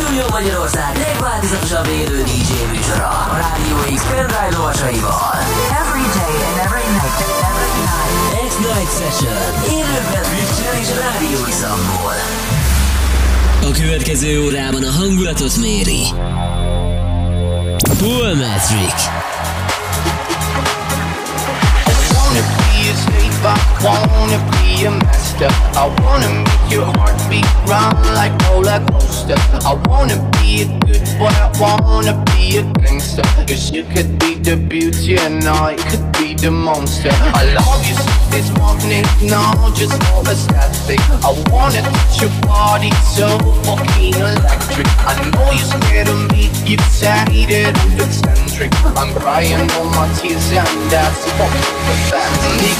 Induljon Magyarország legváltozatosabb élő DJ műsora a Rádió X pendrive lovasaival. Every day and every night, every night. X-Night Session. Élőben Twitch-en és Rádió X-amból. A következő órában a hangulatot méri. Full Metric. Wanna slave, I wanna be a master. I wanna make your heartbeat run like roller coaster. I wanna be a good boy, I wanna be a gangster. Cause you could be the beauty and I could be the monster. I love you since this morning, no, just for a static. I wanna touch your body so fucking electric. I know you're scared of me, you excited and eccentric. I'm crying all my tears and that's fucking pathetic.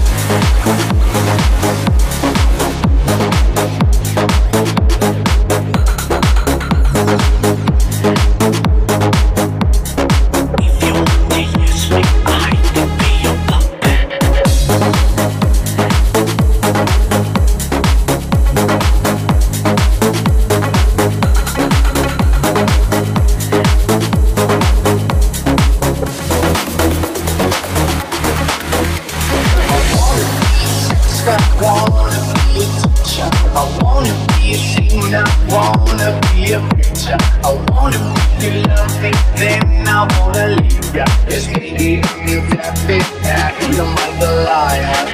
I wanna be your loving thing. I wanna leave ya. Yes, baby, I'm your happy my Goliath.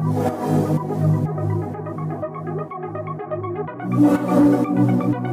Thank you.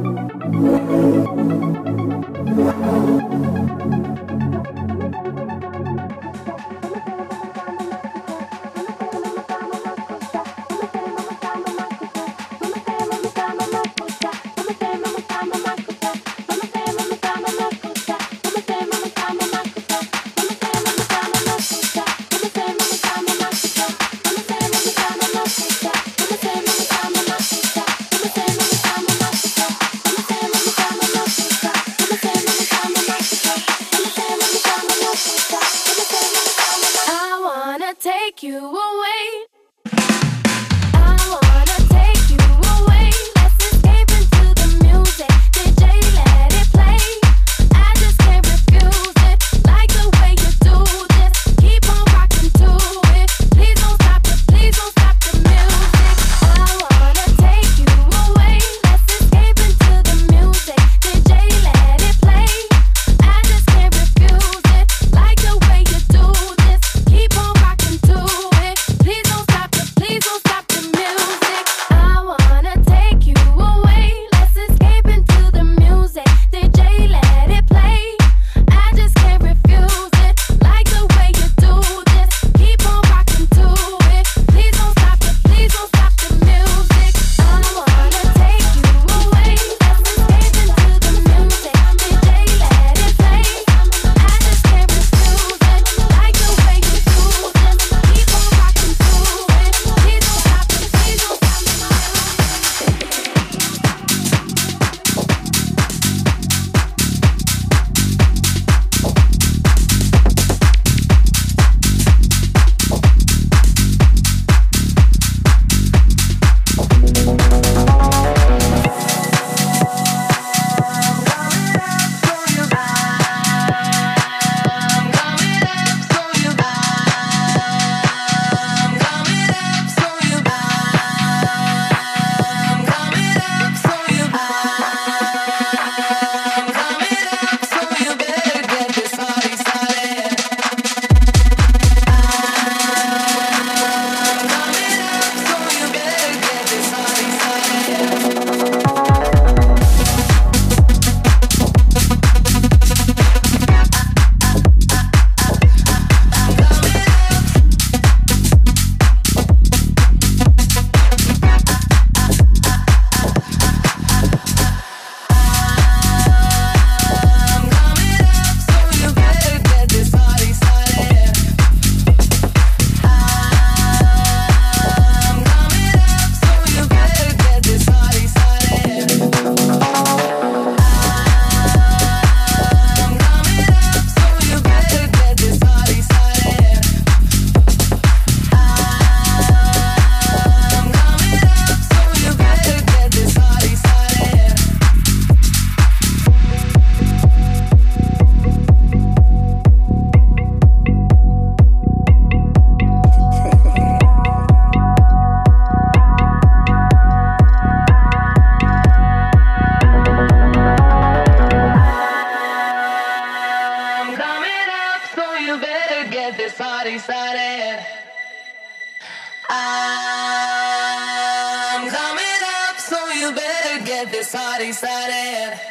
To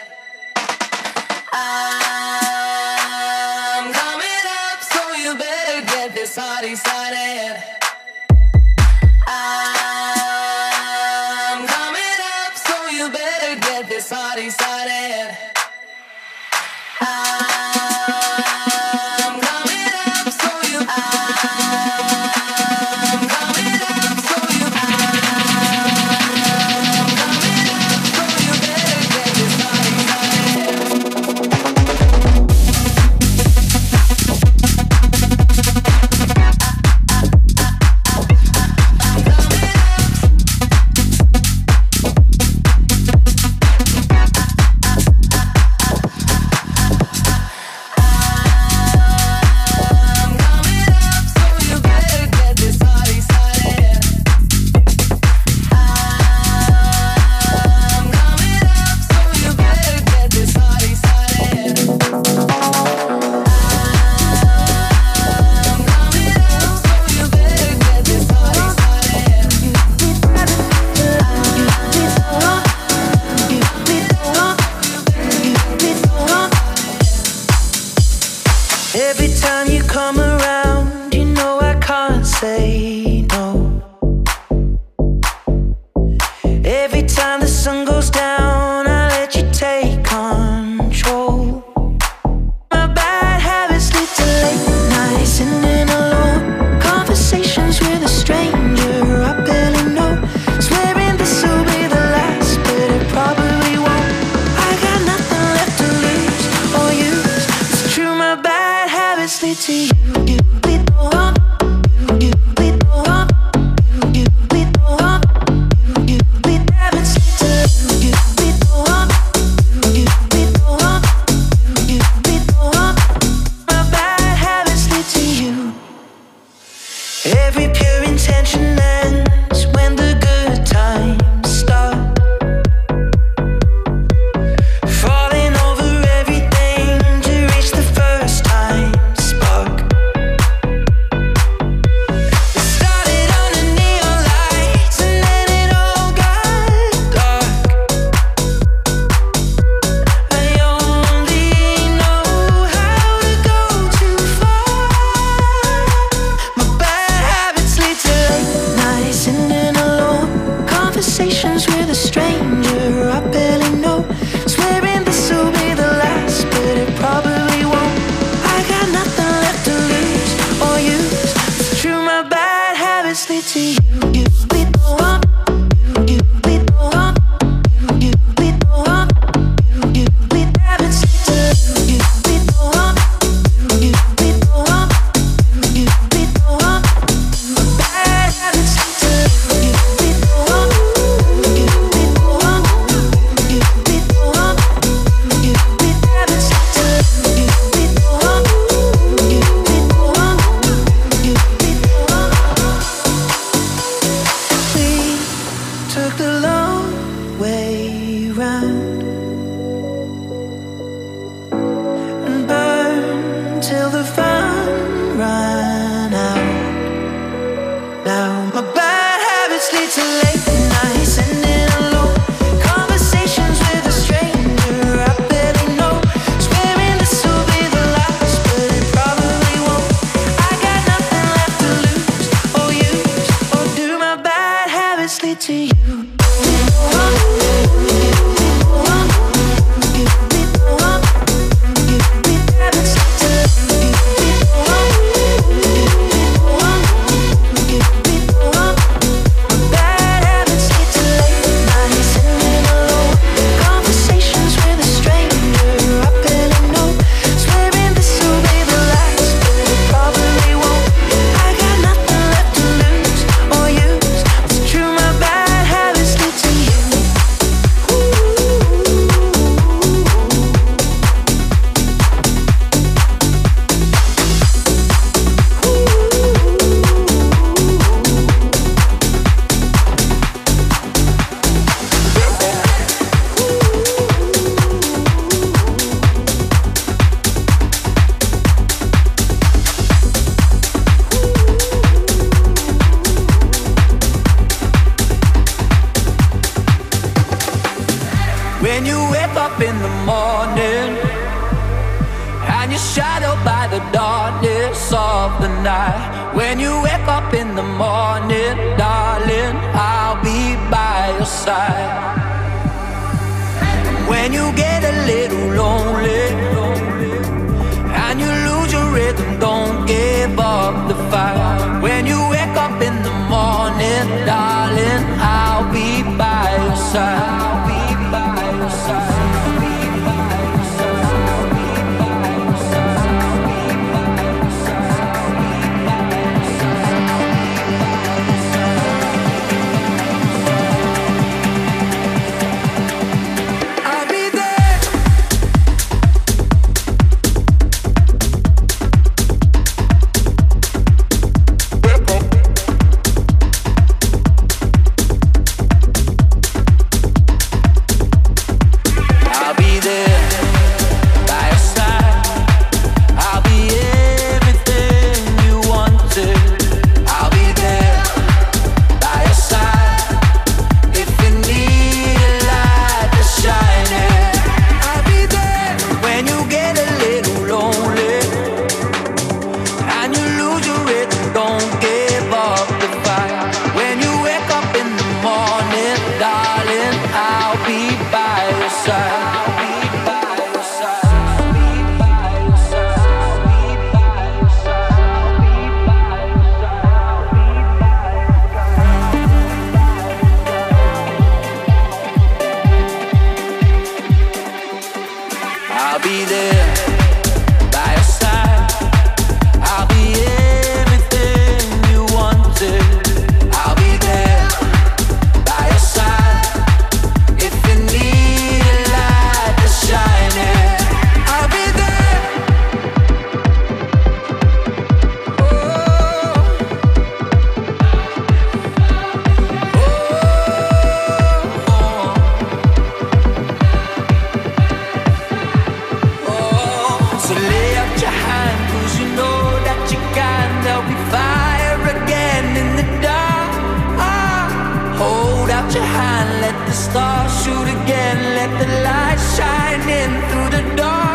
you, you, you. the stars shoot again. Let the light shine in through the dark.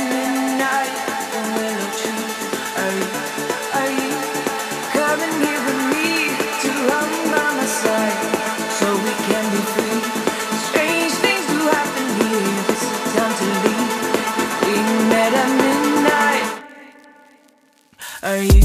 Are you?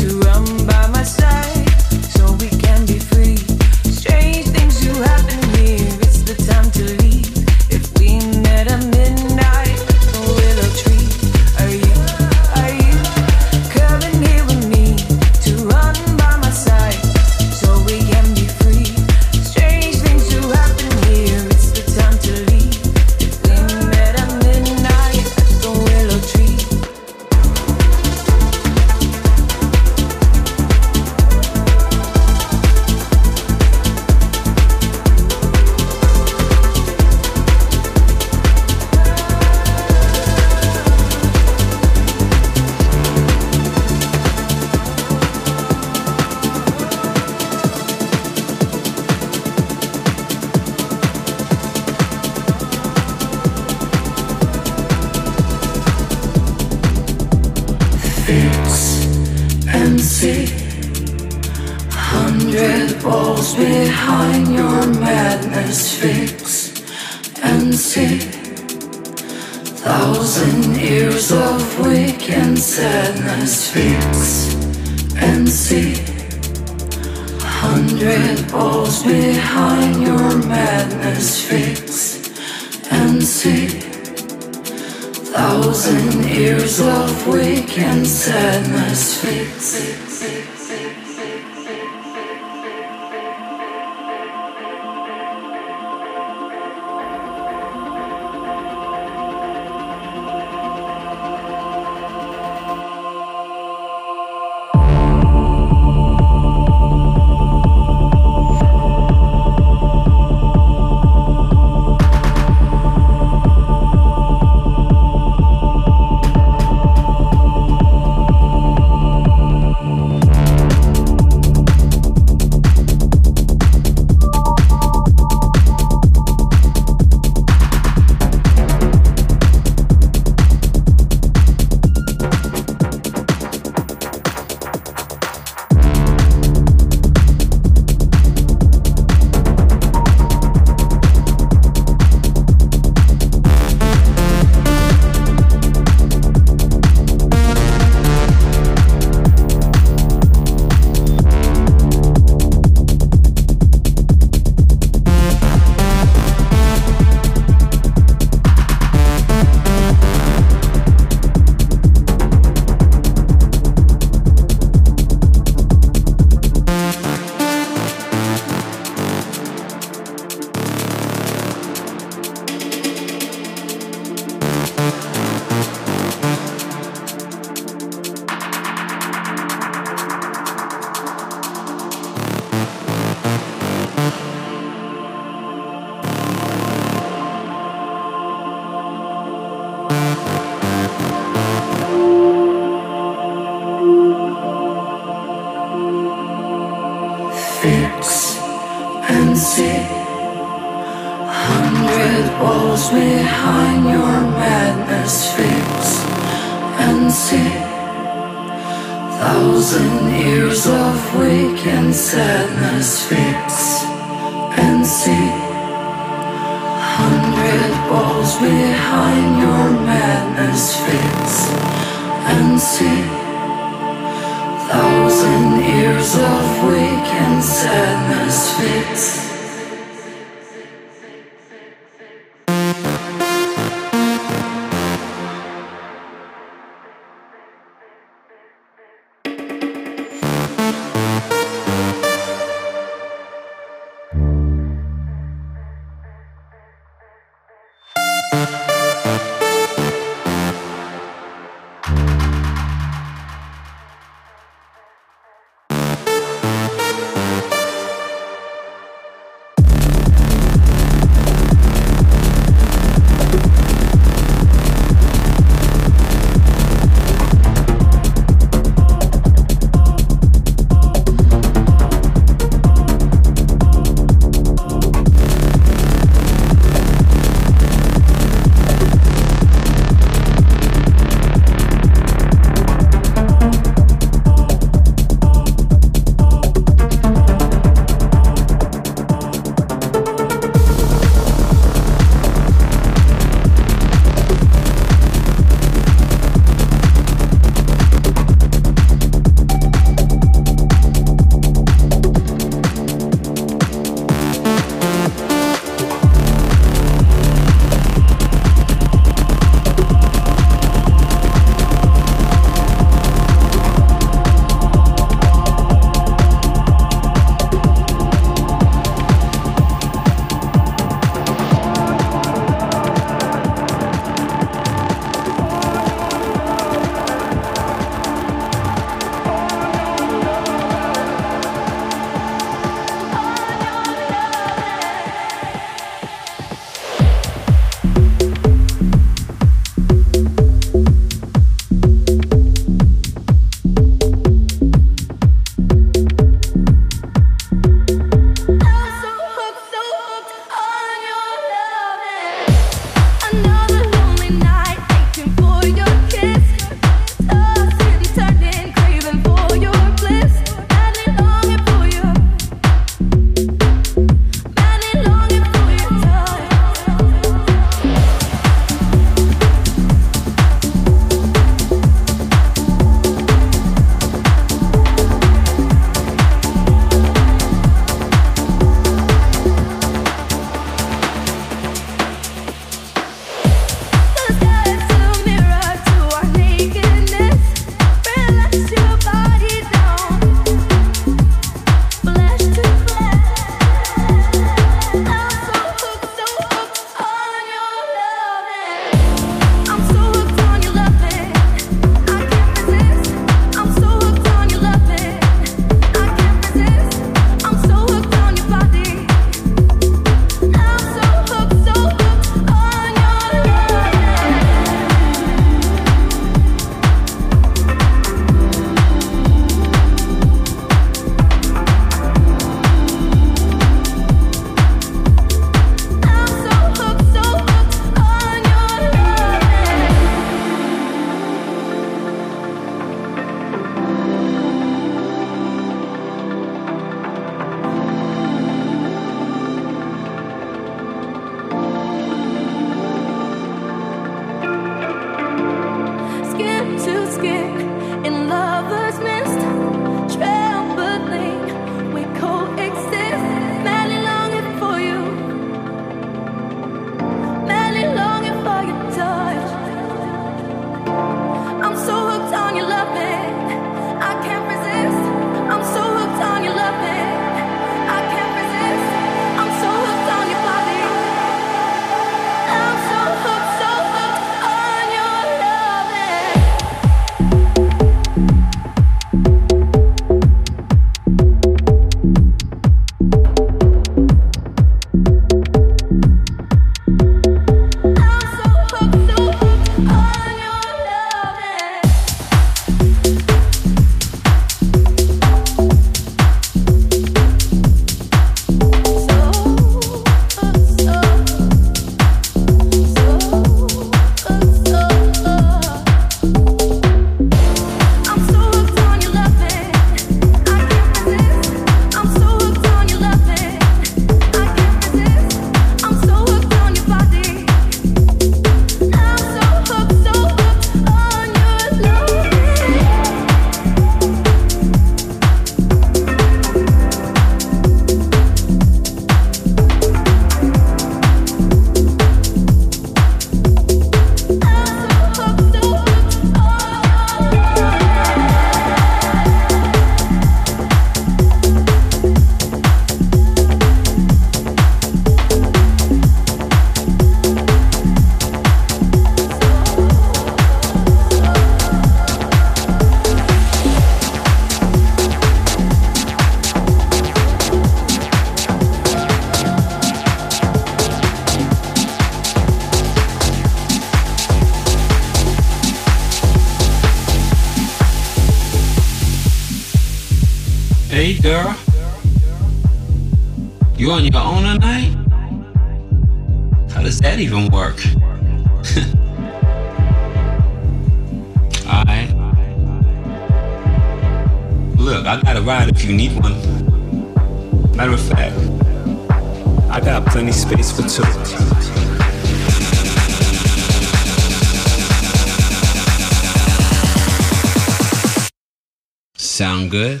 Sound good?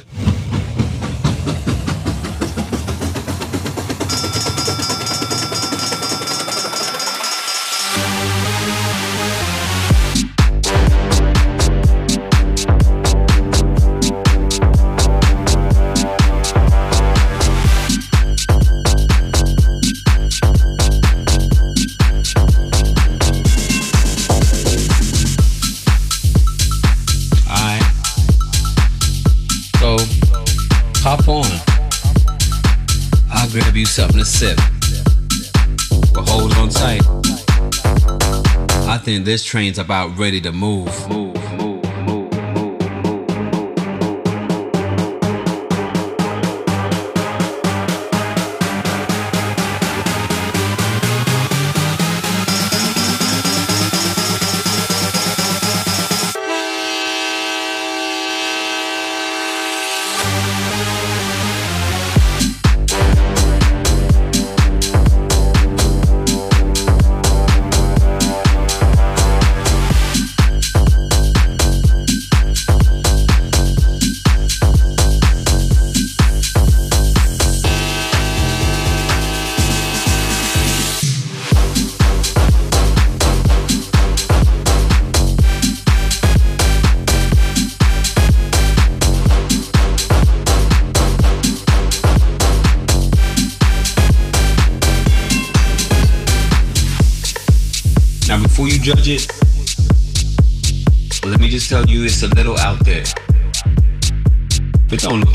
This train's about ready to move. Move,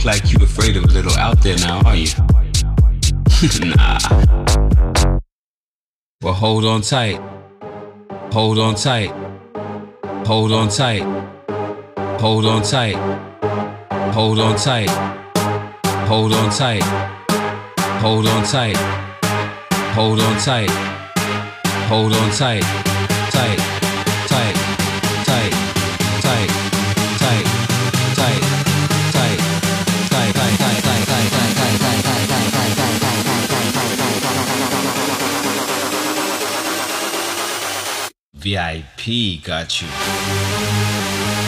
like you afraid of a little out there now, are you? nah. Well, hold on tight. Hold on tight. Hold on tight. Hold on tight. Hold on tight. Hold on tight. Hold on tight. Hold on tight. Hold on tight tight, tight, tight, tight, tight, VIP got you.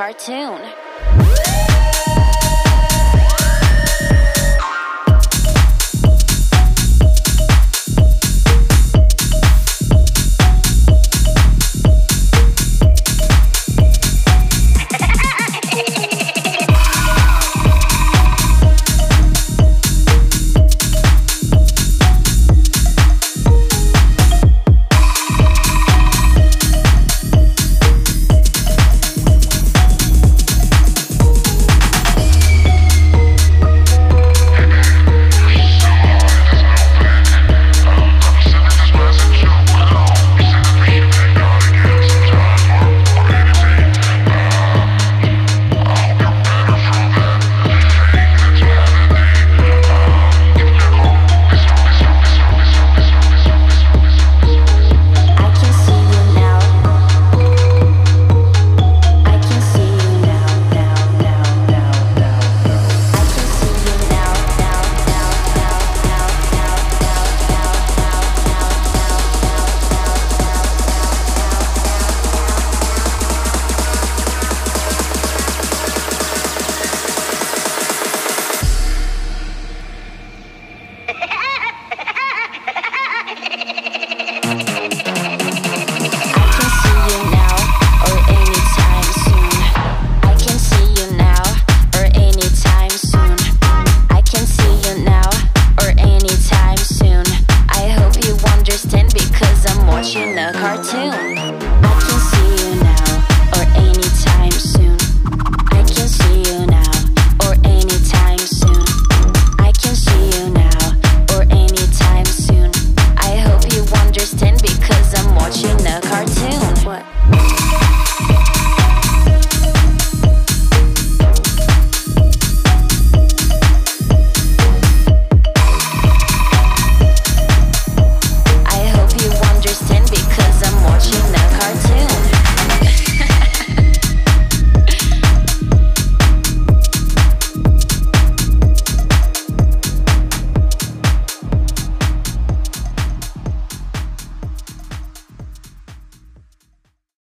Cartoon.